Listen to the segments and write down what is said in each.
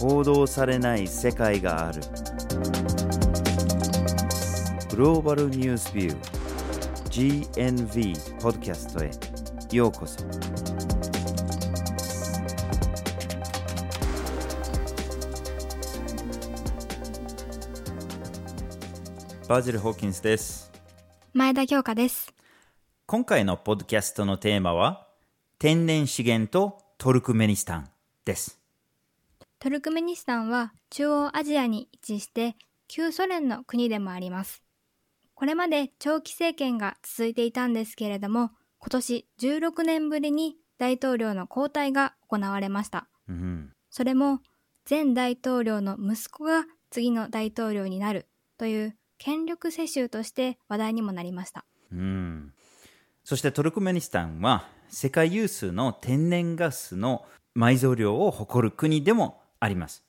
報道されない世界がある。グローバルニュースビュー GNV ポッドキャストへ。ようこそ。バジル・ホーキンスです。前田京香です。今回のポッドキャストのテーマは天然資源とトルクメニスタンですトルクメニスタンは中央アジアに位置して旧ソ連の国でもあります。これまで長期政権が続いていたんですけれども、今年16年ぶりに大統領の交代が行われました。うんそれも前大統領の息子が次の大統領になるという権力世襲として話題にもなりました。うんそしてトルクメニスタンは世界有数の天然ガスの埋蔵量を誇る国でもあります。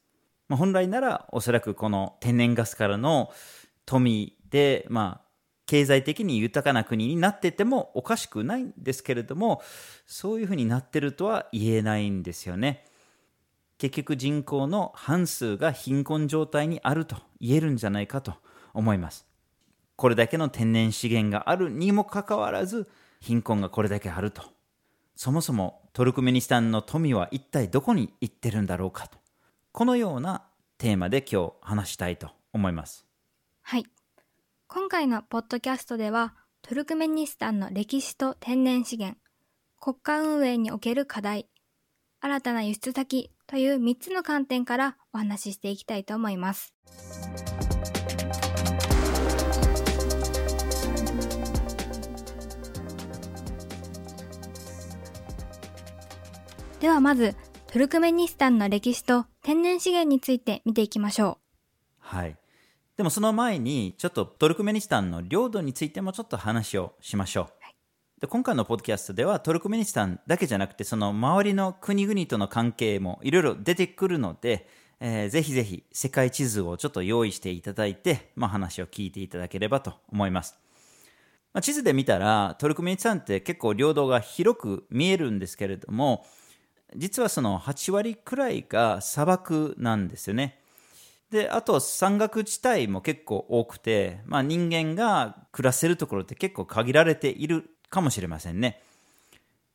まあ、本来ならおそらくこの天然ガスからの富で、まあ、経済的に豊かな国になっててもおかしくないんですけれどもそういうふうになってるとは言えないんですよね。結局人口の半数が貧困状態にあると言えるんじゃないかと思います。これだけの天然資源があるにもかかわらず貧困がこれだけあるとそもそもトルクメニスタンの富は一体どこに行ってるんだろうかとこのようなテーマで今日話したいと思いますはい。今回のポッドキャストでは、トルクメニスタンの歴史と天然資源、国家運営における課題、新たな輸出先という3つの観点からお話ししていきたいと思います。ではまず、トルクメニスタンの歴史と天然資源について見ていきましょう。はい。でもその前にちょっとトルクメニスタンの領土についてもちょっと話をしましょう、で今回のポッドキャストではトルクメニスタンだけじゃなくてその周りの国々との関係もいろいろ出てくるので、えーぜひぜひ世界地図をちょっと用意していただいて、まあ、話を聞いていただければと思います。まあ、地図で見たらトルクメニスタンって結構領土が広く見えるんですけれども実はその8割くらいが砂漠なんですよねであと山岳地帯も結構多くて、まあ、人間が暮らせるところって結構限られているかもしれませんね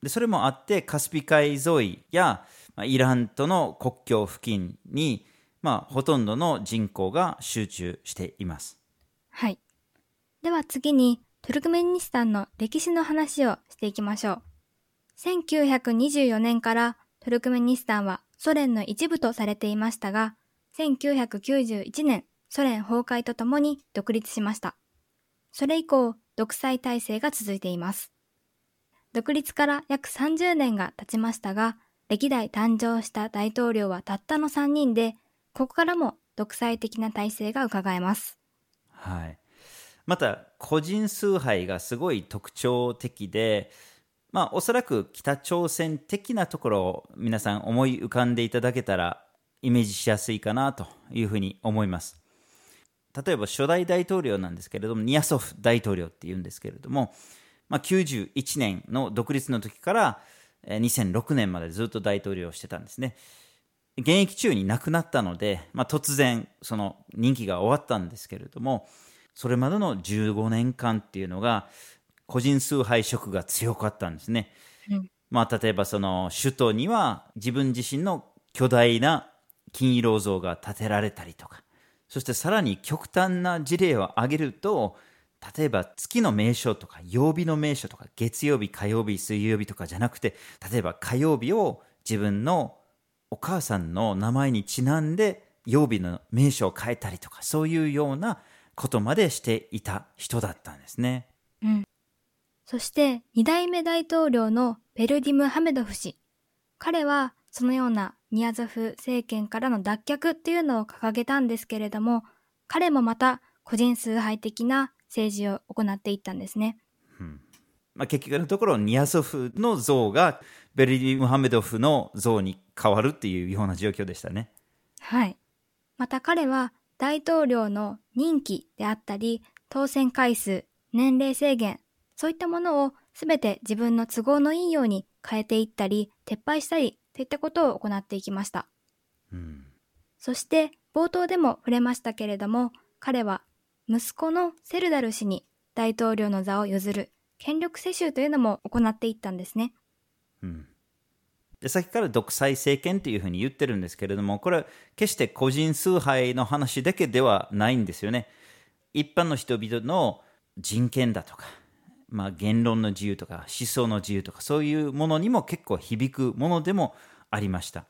でそれもあってカスピ海沿いや、まあ、イランとの国境付近に、まあ、ほとんどの人口が集中していますはい。では次にトルクメニスタンの歴史の話をしていきましょう。1924年からトルクメニスタンはソ連の一部とされていましたが、1991年ソ連崩壊とともに独立しました。それ以降、独裁体制が続いています。独立から約30年が経ちましたが、歴代誕生した大統領はたったの3人で、ここからも独裁的な体制が伺えます。はい、また個人崇拝がすごい特徴的で、まあ、おそらく北朝鮮的なところを皆さん思い浮かんでいただけたらイメージしやすいかなというふうに思います。例えば初代大統領なんですけれどもニヤソフ大統領っていうんですけれども、まあ、91年の独立の時から2006年までずっと大統領をしてたんですね。現役中に亡くなったので、まあ、突然その任期が終わったんですけれどもそれまでの15年間っていうのが個人崇拝色が強かったんですね、うん。まあ、例えばその首都には自分自身の巨大な金色像が建てられたりとか。そしてさらに極端な事例を挙げると例えば月の名称とか曜日の名称とか月曜日火曜日水曜日とかじゃなくて例えば火曜日を自分のお母さんの名前にちなんで曜日の名称を変えたりとかそういうようなことまでしていた人だったんですね。そして二代目大統領のベルディム・ハメドフ氏。彼はそのようなニアゾフ政権からの脱却っていうのを掲げたんですけれども、彼もまた個人崇拝的な政治を行っていったんですね。まあ、結局のところニアソフの像がベルディ・ムハメドフの像に変わるっていうような状況でしたね。はい。また彼は大統領の任期であったり、当選回数、年齢制限、そういったものをすべて自分の都合のいいように変えていったり、撤廃したり、といったことを行っていきました。そして冒頭でも触れましたけれども、彼は息子のセルダル氏に大統領の座を譲る権力世襲というのも行っていったんですね。うん、でさっきから独裁政権というふうに言ってるんですけれども、これは決して個人崇拝の話だけではないんですよね。一般の人々の人権だとか、まあ、言論の自由とか思想の自由とかそういうものにも結構響くものでもありました。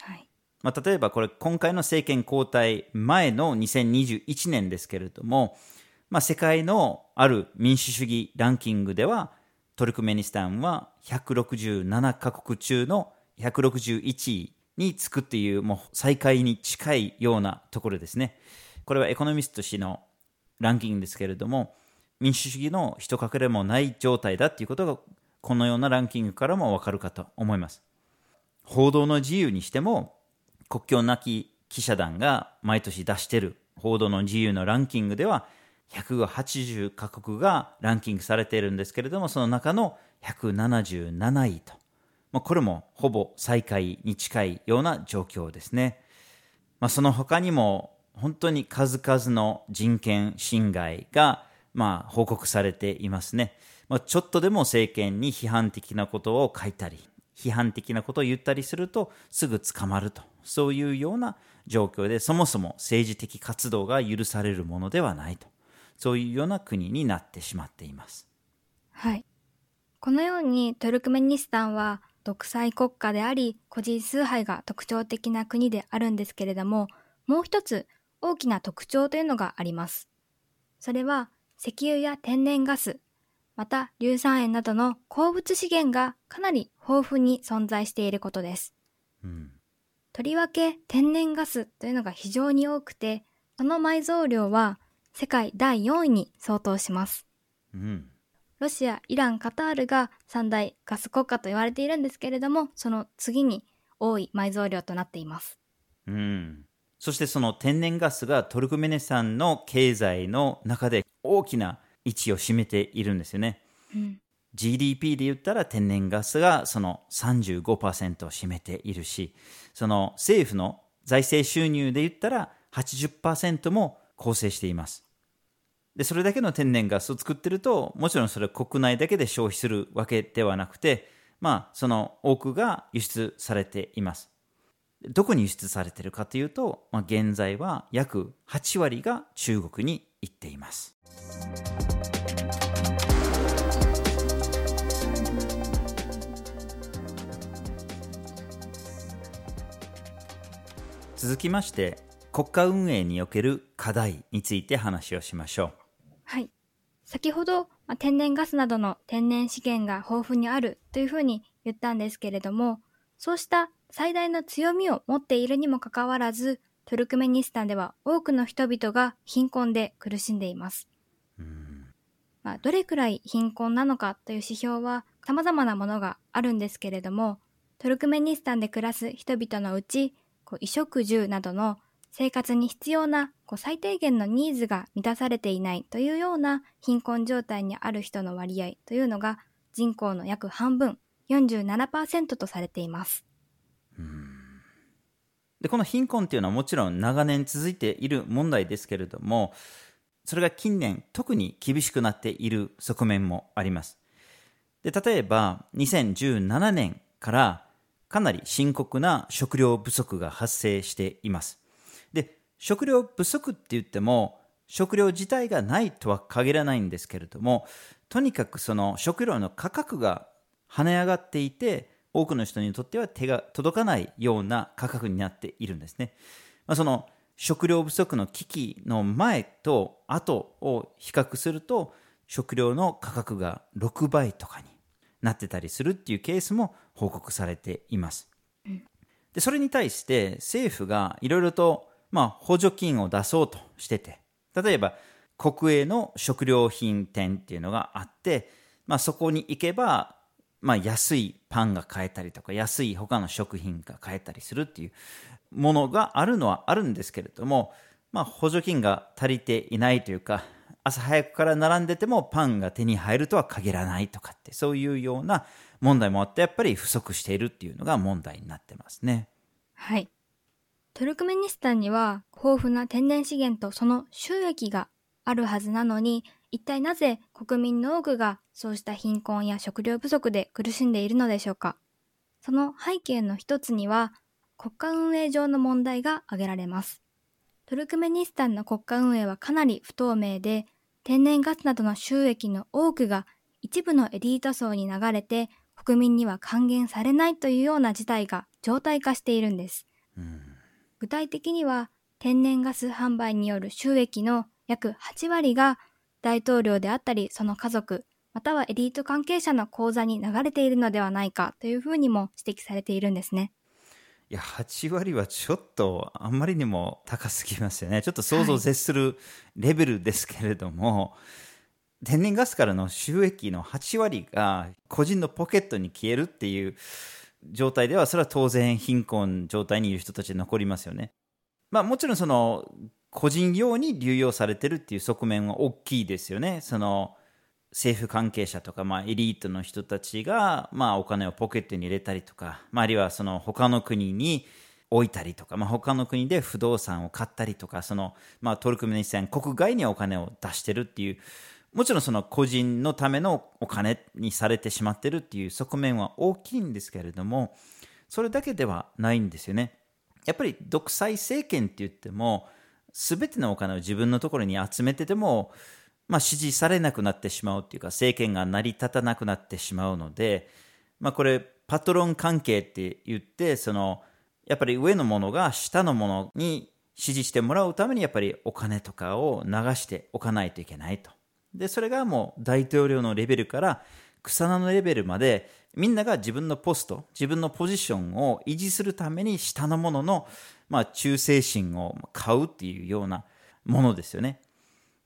はいまあ、例えばこれ今回の政権交代前の2021年ですけれども、まあ、世界のある民主主義ランキングではトルクメニスタンは167カ国中の161位につくっていうもう最下位に近いようなところですね。これはエコノミスト氏のランキングですけれども民主主義の一隠れもない状態だっていうことがこのようなランキングからもわかるかと思います。報道の自由にしても国境なき記者団が毎年出している報道の自由のランキングでは180カ国がランキングされているんですけれどもその中の177位と、まあ、これもほぼ最下位に近いような状況ですね、まあ、その他にも本当に数々の人権侵害がまあ報告されていますね、まあ、ちょっとでも政権に批判的なことを書いたり批判的なことを言ったりするとすぐ捕まると。そういうような状況でそもそも政治的活動が許されるものではないと。そういうような国になってしまっています。はい。このようにトルクメニスタンは独裁国家であり個人崇拝が特徴的な国であるんですけれどももう一つ大きな特徴というのがあります。それは石油や天然ガスまた硫酸塩などの鉱物資源がかなり豊富に存在していることです。うん、とりわけ天然ガスというのが非常に多くて、その埋蔵量は世界第4位に相当します。うん、ロシア、イラン、カタールが三大ガス国家と言われているんですけれども、その次に多い埋蔵量となっています。うん、そしてその天然ガスがトルクメネスタンの経済の中で大きな位置を占めているんですよね。うん、GDP で言ったら天然ガスがその35%を占めているし、その政府の財政収入で言ったら80%も構成しています。で、それだけの天然ガスを作ってると、もちろんそれは国内だけで消費するわけではなくて、まあ、その多くが輸出されています。どこに輸出されているかというと、まあ、現在は約8割が中国に行っています。続きまして国家運営における課題について話をしましょうはい先ほど、まあ、天然ガスなどの天然資源が豊富にあるというふうに言ったんですけれどもそうした最大の強みを持っているにもかかわらずトルクメニスタンでは多くの人々が貧困で苦しんでいます。まあ、どれくらい貧困なのかという指標は様々なものがあるんですけれども、トルクメニスタンで暮らす人々のうちこう衣食住などの生活に必要なこう最低限のニーズが満たされていないというような貧困状態にある人の割合というのが人口の約半分47%とされています。でこの貧困というのはもちろん長年続いている問題ですけれどもそれが近年特に厳しくなっている側面もあります。で例えば2017年からかなり深刻な食料不足が発生しています。で、食料不足って言っても、食料自体がないとは限らないんですけれども、とにかくその食料の価格が跳ね上がっていて、多くの人にとっては手が届かないような価格になっているんですね。まあ、その食料不足の危機の前と後を比較すると、食料の価格が6倍とかになってたりするっていうケースも報告されています。でそれに対して政府がいろいろと、まあ、補助金を出そうとしてて例えば国営の食料品店っていうのがあって、まあ、そこに行けば、まあ、安いパンが買えたりとか安い他の食品が買えたりするっていうものがあるのはあるんですけれども、まあ、補助金が足りていないというか朝早くから並んでてもパンが手に入るとは限らないとかってそういうような問題もあってやっぱり不足しているっていうのが問題になってますね。はい。トルクメニスタンには豊富な天然資源とその収益があるはずなのに、一体なぜ国民の多くがそうした貧困や食料不足で苦しんでいるのでしょうか？その背景の一つには国家運営上の問題が挙げられます。トルクメニスタンの国家運営はかなり不透明で、天然ガスなどの収益の多くが一部のエリート層に流れて国民には還元されないというような事態が常態化しているんです。具体的には天然ガス販売による収益の約8割が大統領であったりその家族、またはエリート関係者の口座に流れているのではないかというふうにも指摘されているんですね。いや、8割はちょっとあんまりにも高すぎますよね。ちょっと想像を絶するレベルですけれども、はい、天然ガスからの収益の8割が個人のポケットに消えるっていう状態では、それは当然貧困状態にいる人たち残りますよね。まあもちろんその個人用に流用されてるっていう側面は大きいですよね。その政府関係者とか、まあ、エリートの人たちが、まあ、お金をポケットに入れたりとか、まあ、あるいはその他の国に置いたりとか、まあ、他の国で不動産を買ったりとか、その、まあ、トルクメニスタン国外にお金を出してるっていう、もちろんその個人のためのお金にされてしまってるっていう側面は大きいんですけれども、それだけではないんですよね。やっぱり独裁政権って言っても、すべてのお金を自分のところに集めてても、まあ、支持されなくなってしまうっていうか、政権が成り立たなくなってしまうので、まあ、これ、パトロン関係って言って、その、やっぱり上のものが下のものに支持してもらうために、やっぱりお金とかを流しておかないといけないと。で、それがもう大統領のレベルから草名のレベルまで、みんなが自分のポスト、自分のポジションを維持するために下のものの、まあ、忠誠心を買うっていうようなものですよね。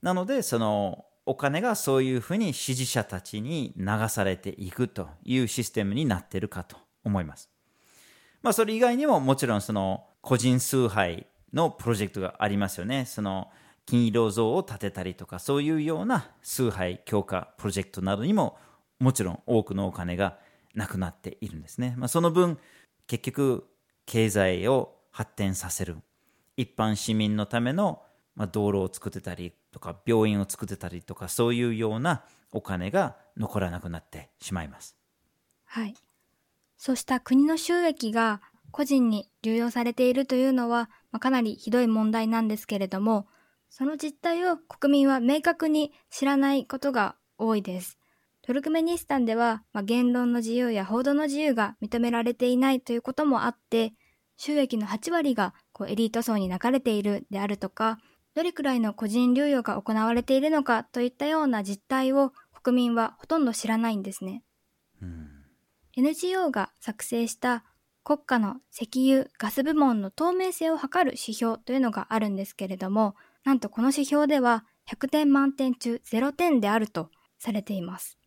なので、そのお金がそういうふうに支持者たちに流されていくというシステムになってるかと思います。まあ、それ以外にももちろんその個人崇拝のプロジェクトがありますよね。その金色像を建てたりとか、そういうような崇拝強化プロジェクトなどにももちろん多くのお金がなくなっているんですね。まあ、その分、結局経済を発展させる。一般市民のためのまあ、道路を作ってたりとか病院を作ってたりとかそういうようなお金が残らなくなってしまいます。はい。そうした国の収益が個人に流用されているというのは、まあ、かなりひどい問題なんですけれども、その実態を国民は明確に知らないことが多いです。トルクメニスタンでは、まあ、言論の自由や報道の自由が認められていないということもあって、収益の8割がこうエリート層に流れているであるとか、どれくらいの個人流用が行われているのかといったような実態を国民はほとんど知らないんですね。うん、NGO が作成した国家の石油・ガス部門の透明性を測る指標というのがあるんですけれども、なんとこの指標では100点満点中0点であるとされています。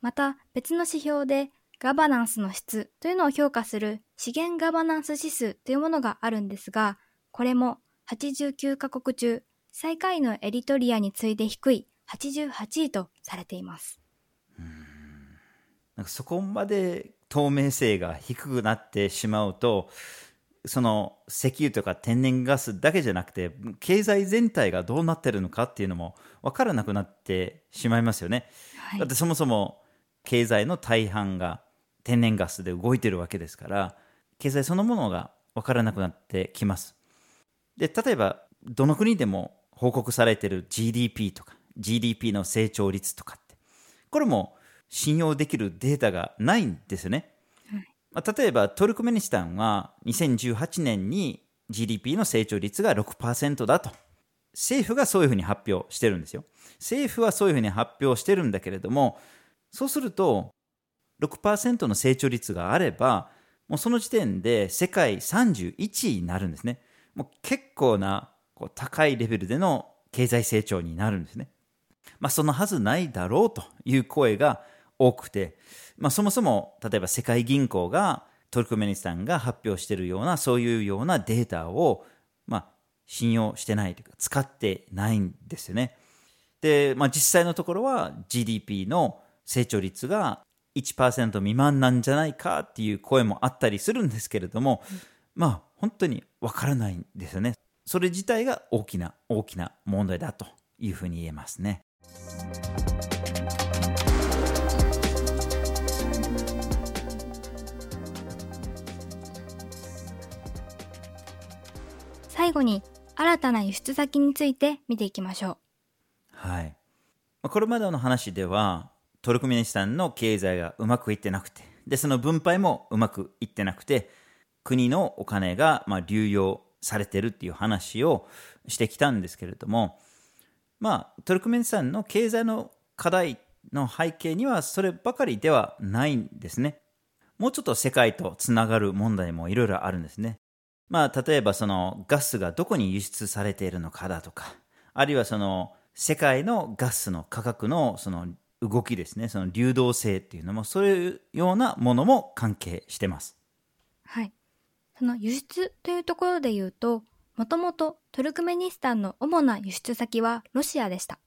また別の指標でガバナンスの質というのを評価する資源ガバナンス指数というものがあるんですが、これも89カ国中、最下位のエリトリアに次いで低い88位とされています。なんかそこまで透明性が低くなってしまうと、その石油とか天然ガスだけじゃなくて、経済全体がどうなってるのかっていうのも分からなくなってしまいますよね。はい、だってそもそも経済の大半が天然ガスで動いてるわけですから、経済そのものが分からなくなってきます。で、例えば、どの国でも報告されている GDP とか、GDP の成長率とかって、これも信用できるデータがないんですよね。まあ、例えば、トルクメニスタンは2018年に GDP の成長率が6%だと。政府がそういうふうに発表してるんですよ。政府はそういうふうに発表してるんだけれども、そうすると、6%の成長率があれば、もうその時点で世界31位になるんですね。もう結構なこう高いレベルでの経済成長になるんですね。まあ、そのはずないだろうという声が多くて、まあ、そもそも例えば世界銀行がトルクメニスタンが発表しているようなそういうようなデータを、まあ、信用してないというか使ってないんですよね。で、まあ、実際のところは GDP の成長率が1%未満なんじゃないかっていう声もあったりするんですけれども、まあ本当にわからないんですよね。それ自体が大きな大きな問題だというふうに言えますね。後に新たな輸出先について見ていきましょう。はい。これまでの話では、トルクメニスタンの経済がうまくいってなくて、で、その分配もうまくいってなくて、国のお金がまあ流用されてるっていう話をしてきたんですけれども、まあ、トルクメニスタンの経済の課題の背景にはそればかりではないんですね。もうちょっと世界とつながる問題もいろいろあるんですね。まあ、例えばそのガスがどこに輸出されているのかだとか、あるいはその世界のガスの価格のその動きですね、その流動性っていうのも、そういうようなものも関係してます。はい。その輸出というところで言うと、もともとトルクメニスタンの主な輸出先はロシアでした。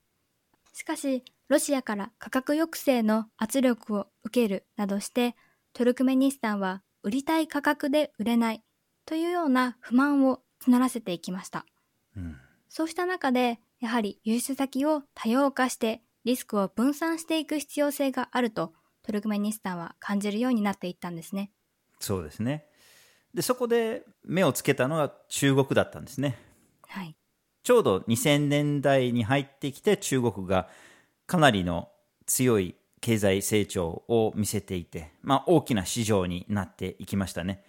しかし、ロシアから価格抑制の圧力を受けるなどして、トルクメニスタンは売りたい価格で売れないというような不満を募らせていきました。うん、そうした中で、やはり輸出先を多様化してリスクを分散していく必要性があるとトルクメニスタンは感じるようになっていったんですね。そうですね。で、そこで目をつけたのが中国だったんですね。はい。ちょうど2000年代に入ってきて中国がかなりの強い経済成長を見せていて、まあ大きな市場になっていきましたね。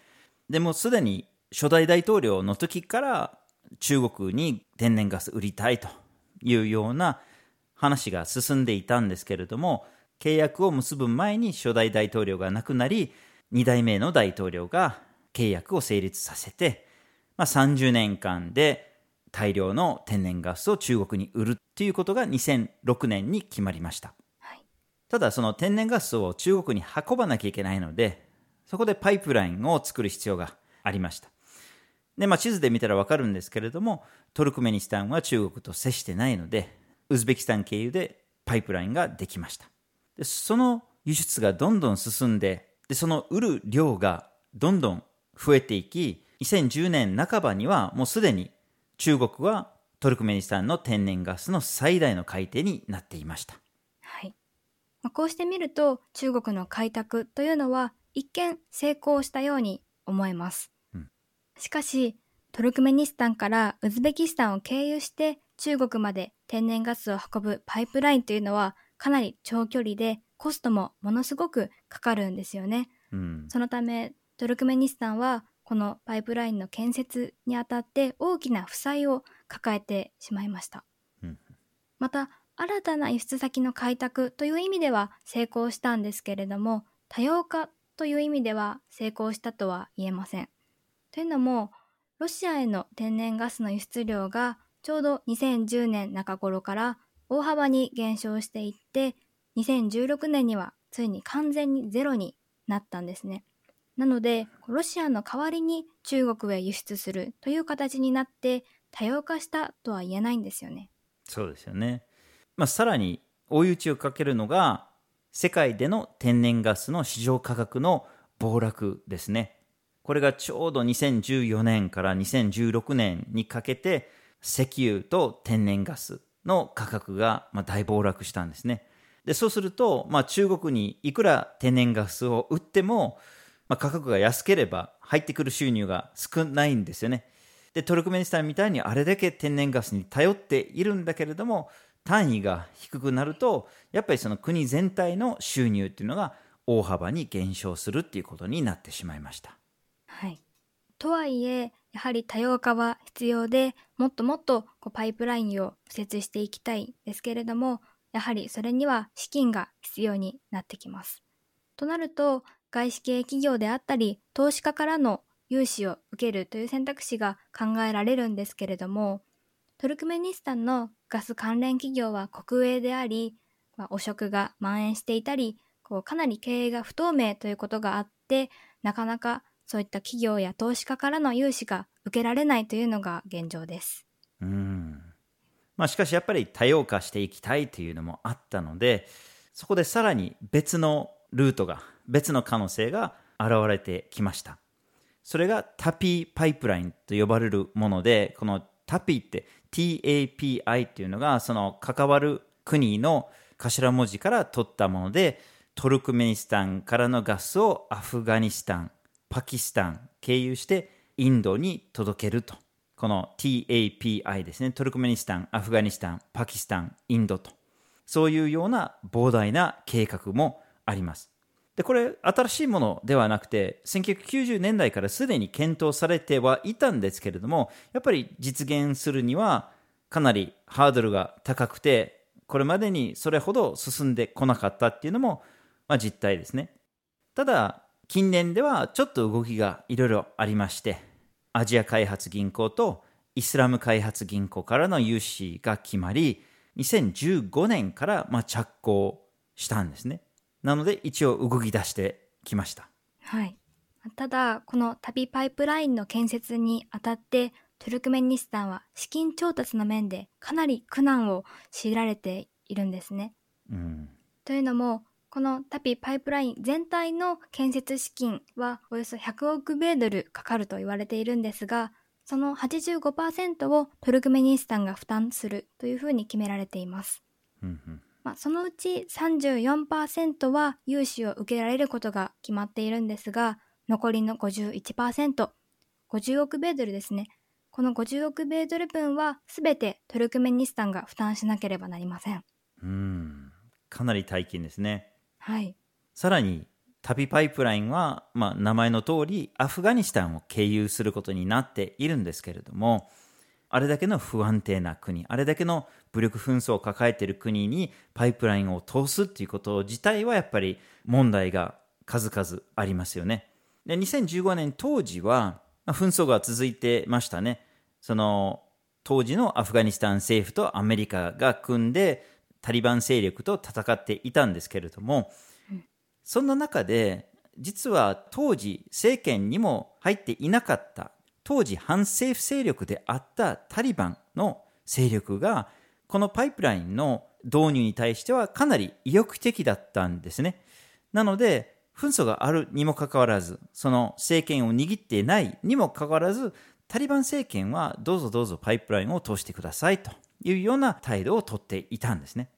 でもすでに初代大統領の時から中国に天然ガス売りたいというような話が進んでいたんですけれども契約を結ぶ前に初代大統領が亡くなり2代目の大統領が契約を成立させて、まあ、30年間で大量の天然ガスを中国に売るということが2006年に決まりました、はい、ただその天然ガスを中国に運ばなきゃいけないのでそこでパイプラインを作る必要がありました。で、まあ、地図で見たらわかるんですけれども、トルクメニスタンは中国と接してないので、ウズベキスタン経由でパイプラインができました。でその輸出がどんどん進んでで、その売る量がどんどん増えていき、2010年半ばにはもうすでに中国はトルクメニスタンの天然ガスの最大の買い手になっていました。はい。まあ、こうしてみると中国の開拓というのは一見成功したように思えます。うん、しかし、トルクメニスタンからウズベキスタンを経由して中国まで天然ガスを運ぶパイプラインというのはかなり長距離でコストもものすごくかかるんですよね。うん、そのためトルクメニスタンはこのパイプラインの建設にあたって大きな負債を抱えてしまいました。うん、また新たな輸出先の開拓という意味では成功したんですけれども多様化という意味では成功したとは言えません。というのも、ロシアへの天然ガスの輸出量がちょうど2010年中頃から大幅に減少していって、2016年にはついに完全にゼロになったんですね。なので、ロシアの代わりに中国へ輸出するという形になって多様化したとは言えないんですよね。そうですよね。まあ、さらに追い打ちをかけるのが世界での天然ガスの市場価格の暴落ですね。これがちょうど2014年から2016年にかけて石油と天然ガスの価格が大暴落したんですね。でそうすると、まあ、中国にいくら天然ガスを売っても、まあ、価格が安ければ入ってくる収入が少ないんですよね。でトルクメニスタンみたいにあれだけ天然ガスに頼っているんだけれども単位が低くなるとやっぱりその国全体の収入っていうのが大幅に減少するっていうことになってしまいました。はい、とはいえやはり多様化は必要でもっともっとこうパイプラインを敷設していきたいですけれどもやはりそれには資金が必要になってきます。となると外資系企業であったり投資家からの融資を受けるという選択肢が考えられるんですけれどもトルクメニスタンのガス関連企業は国営であり、まあ、汚職が蔓延していたり、こうかなり経営が不透明ということがあって、なかなかそういった企業や投資家からの融資が受けられないというのが現状です。うんまあ、しかしやっぱり多様化していきたいというのもあったので、そこでさらに別のルートが、別の可能性が現れてきました。それがタピーパイプラインと呼ばれるもので、このタピって TAPI っていうのがその関わる国の頭文字から取ったもので、トルクメニスタンからのガスをアフガニスタン、パキスタン経由してインドに届けると。この TAPI ですね。トルクメニスタン、アフガニスタン、パキスタン、インドと。そういうような膨大な計画もあります。で、これ、新しいものではなくて、1990年代からすでに検討されてはいたんですけれども、やっぱり実現するには、かなりハードルが高くて、これまでにそれほど進んでこなかったっていうのも、まあ、実態ですね。ただ、近年ではちょっと動きがいろいろありまして、アジア開発銀行とイスラム開発銀行からの融資が決まり、2015年からま着工したんですね。なので一応動き出してきました。はい。ただ、この旅パイプラインの建設にあたって、トルクメニスタンは資金調達の面でかなり苦難を強いられているんですね。うん、というのも、このタピパイプライン全体の建設資金はおよそ100億米ドルかかると言われているんですが、その85%をトルクメニスタンが負担するというふうに決められています。まあ、そのうち34%は融資を受けられることが決まっているんですが、残りの51%、50億米ドルですね。この50億米ドル分は全てトルクメニスタンが負担しなければなりません。うん、かなり大金ですね。はい。さらに、旅パイプラインは、まあ、名前の通りアフガニスタンを経由することになっているんですけれどもあれだけの不安定な国あれだけの武力紛争を抱えている国にパイプラインを通すっていうこと自体はやっぱり問題が数々ありますよね。で2015年当時は、紛争が続いてましたね。その当時のアフガニスタン政府とアメリカが組んでタリバン勢力と戦っていたんですけれどもそんな中で、実は当時政権にも入っていなかった当時反政府勢力であったタリバンの勢力がこのパイプラインの導入に対してはかなり意欲的だったんですね。なので紛争があるにもかかわらずその政権を握っていないにもかかわらずタリバン政権はどうぞどうぞパイプラインを通してくださいというような態度をとっていたんですね。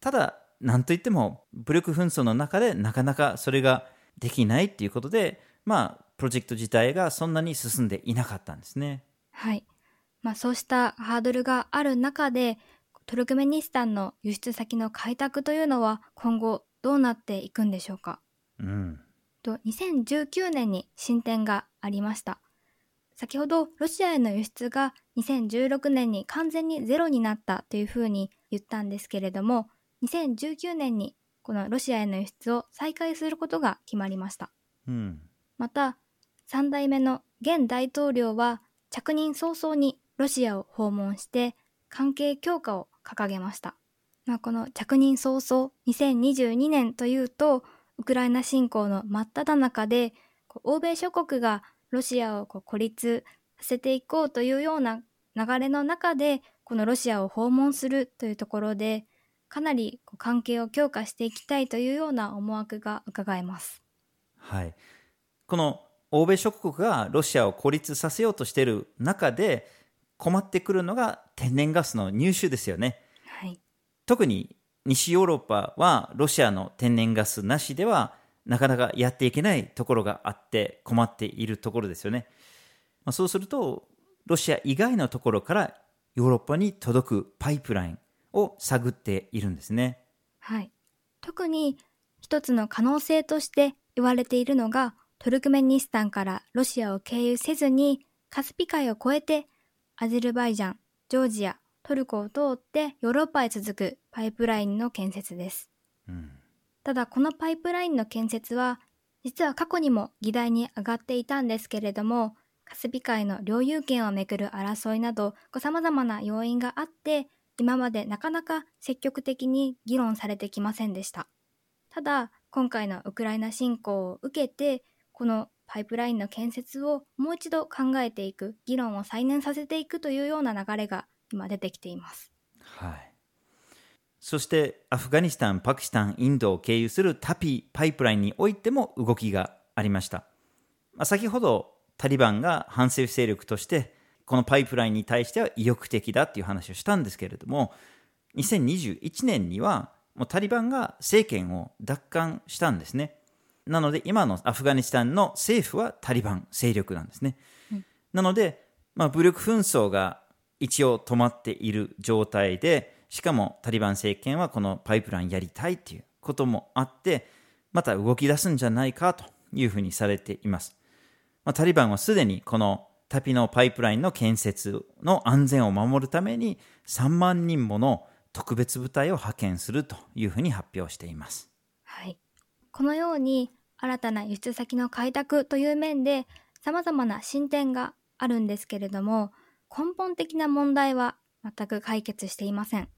ただなんといっても武力紛争の中でなかなかそれができないっていうことで、まあ、プロジェクト自体がそんなに進んでいなかったんですね。はい。まあ、そうしたハードルがある中で、トルクメニスタンの輸出先の開拓というのは今後どうなっていくんでしょうか？うん。と2019年に進展がありました。先ほどロシアへの輸出が2016年に完全にゼロになったというふうに言ったんですけれども、2019年にこのロシアへの輸出を再開することが決まりました。うん、また、3代目の現大統領は着任早々にロシアを訪問して関係強化を掲げました。まあ、この着任早々2022年というとウクライナ侵攻の真っ只中で欧米諸国がロシアを孤立させていこうというような流れの中でこのロシアを訪問するというところでかなり関係を強化していきたいというような思惑が伺えます。はい。この欧米諸国がロシアを孤立させようとしている中で困ってくるのが天然ガスの入手ですよね。はい、特に西ヨーロッパはロシアの天然ガスなしではなかなかやっていけないところがあって困っているところですよね。まあ、そうするとロシア以外のところからヨーロッパに届くパイプラインを探っているんですね。はい。特に一つの可能性として言われているのがトルクメニスタンからロシアを経由せずにカスピ海を越えてアゼルバイジャン、ジョージア、トルコを通ってヨーロッパへ続くパイプラインの建設です。うん、ただこのパイプラインの建設は実は過去にも議題に上がっていたんですけれどもカスピ海の領有権をめぐる争いなど様々な要因があって今までなかなか積極的に議論されてきませんでした。ただ、今回のウクライナ侵攻を受けて、このパイプラインの建設をもう一度考えていく、議論を再燃させていくというような流れが今出てきています。はい。そしてアフガニスタン、パキスタン、インドを経由するタピパイプラインにおいても動きがありました。まあ、先ほどタリバンが反政府勢力としてこのパイプラインに対しては意欲的だっていう話をしたんですけれども2021年にはもうタリバンが政権を奪還したんですねなので今のアフガニスタンの政府はタリバン勢力なんですね、うん、なので、まあ、武力紛争が一応止まっている状態でしかもタリバン政権はこのパイプラインやりたいっていうこともあってまた動き出すんじゃないかというふうにされています、まあ、タリバンはすでにこのタピのパイプラインの建設の安全を守るために3万人もの特別部隊を派遣するというふうに発表しています。はい。このように新たな輸出先の開拓という面で様々な進展があるんですけれども、根本的な問題は全く解決していません。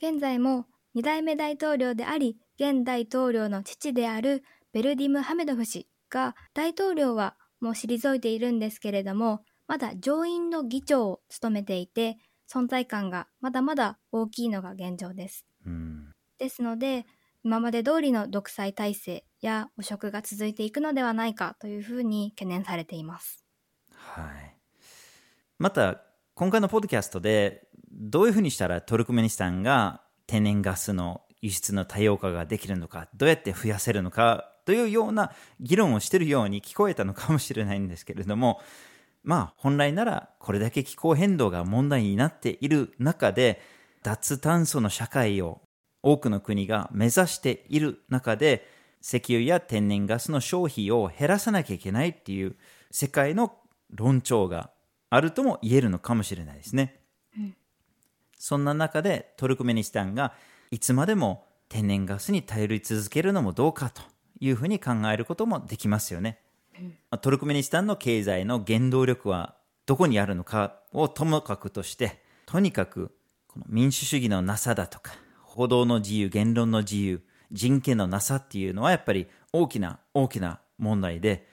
現在も2代目大統領であり、現大統領の父であるベルディム・ハメドフ氏が大統領はもう退いているんですけれども、まだ上院の議長を務めていて、存在感がまだまだ大きいのが現状です。うん、ですので、今まで通りの独裁体制や汚職が続いていくのではないかというふうに懸念されています。はい。また、今回のポッドキャストで、どういうふうにしたらトルクメニスタンが天然ガスの輸出の多様化ができるのか、どうやって増やせるのかというような議論をしているように聞こえたのかもしれないんですけれども、まあ本来ならこれだけ気候変動が問題になっている中で脱炭素の社会を多くの国が目指している中で石油や天然ガスの消費を減らさなきゃいけないっていう世界の論調があるとも言えるのかもしれないですね。うん、そんな中でトルクメニスタンがいつまでも天然ガスに頼り続けるのもどうかというふうに考えることもできますよね。うん、トルクメニスタンの経済の原動力はどこにあるのかをともかくとしてとにかくこの民主主義のなさだとか報道の自由言論の自由人権のなさっていうのはやっぱり大きな大きな問題で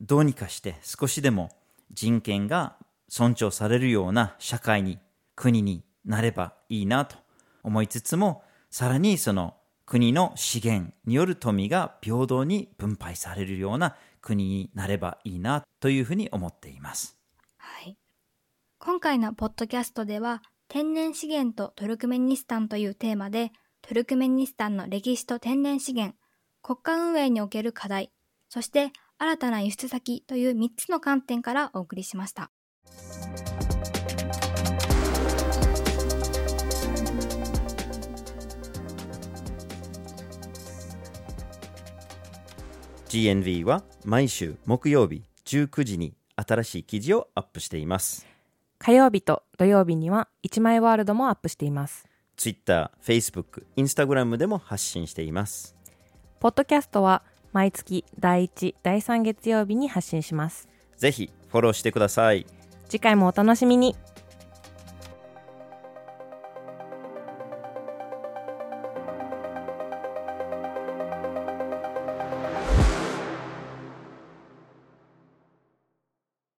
どうにかして少しでも人権が尊重されるような社会に国になればいいなと思いつつもさらにその国の資源による富が平等に分配されるような国になればいいなというふうに思っています。はい。今回のポッドキャストでは天然資源とトルクメニスタンというテーマでトルクメニスタンの歴史と天然資源、国家運営における課題、そして新たな輸出先という3つの観点からお送りしました。GNV は毎週木曜日19時に新しい記事をアップしています。火曜日と土曜日には1枚ワールドもアップしています。Twitter、Facebook、Instagram でも発信しています。ポッドキャストは毎月第1、第3月曜日に発信します。ぜひフォローしてください。次回もお楽しみに。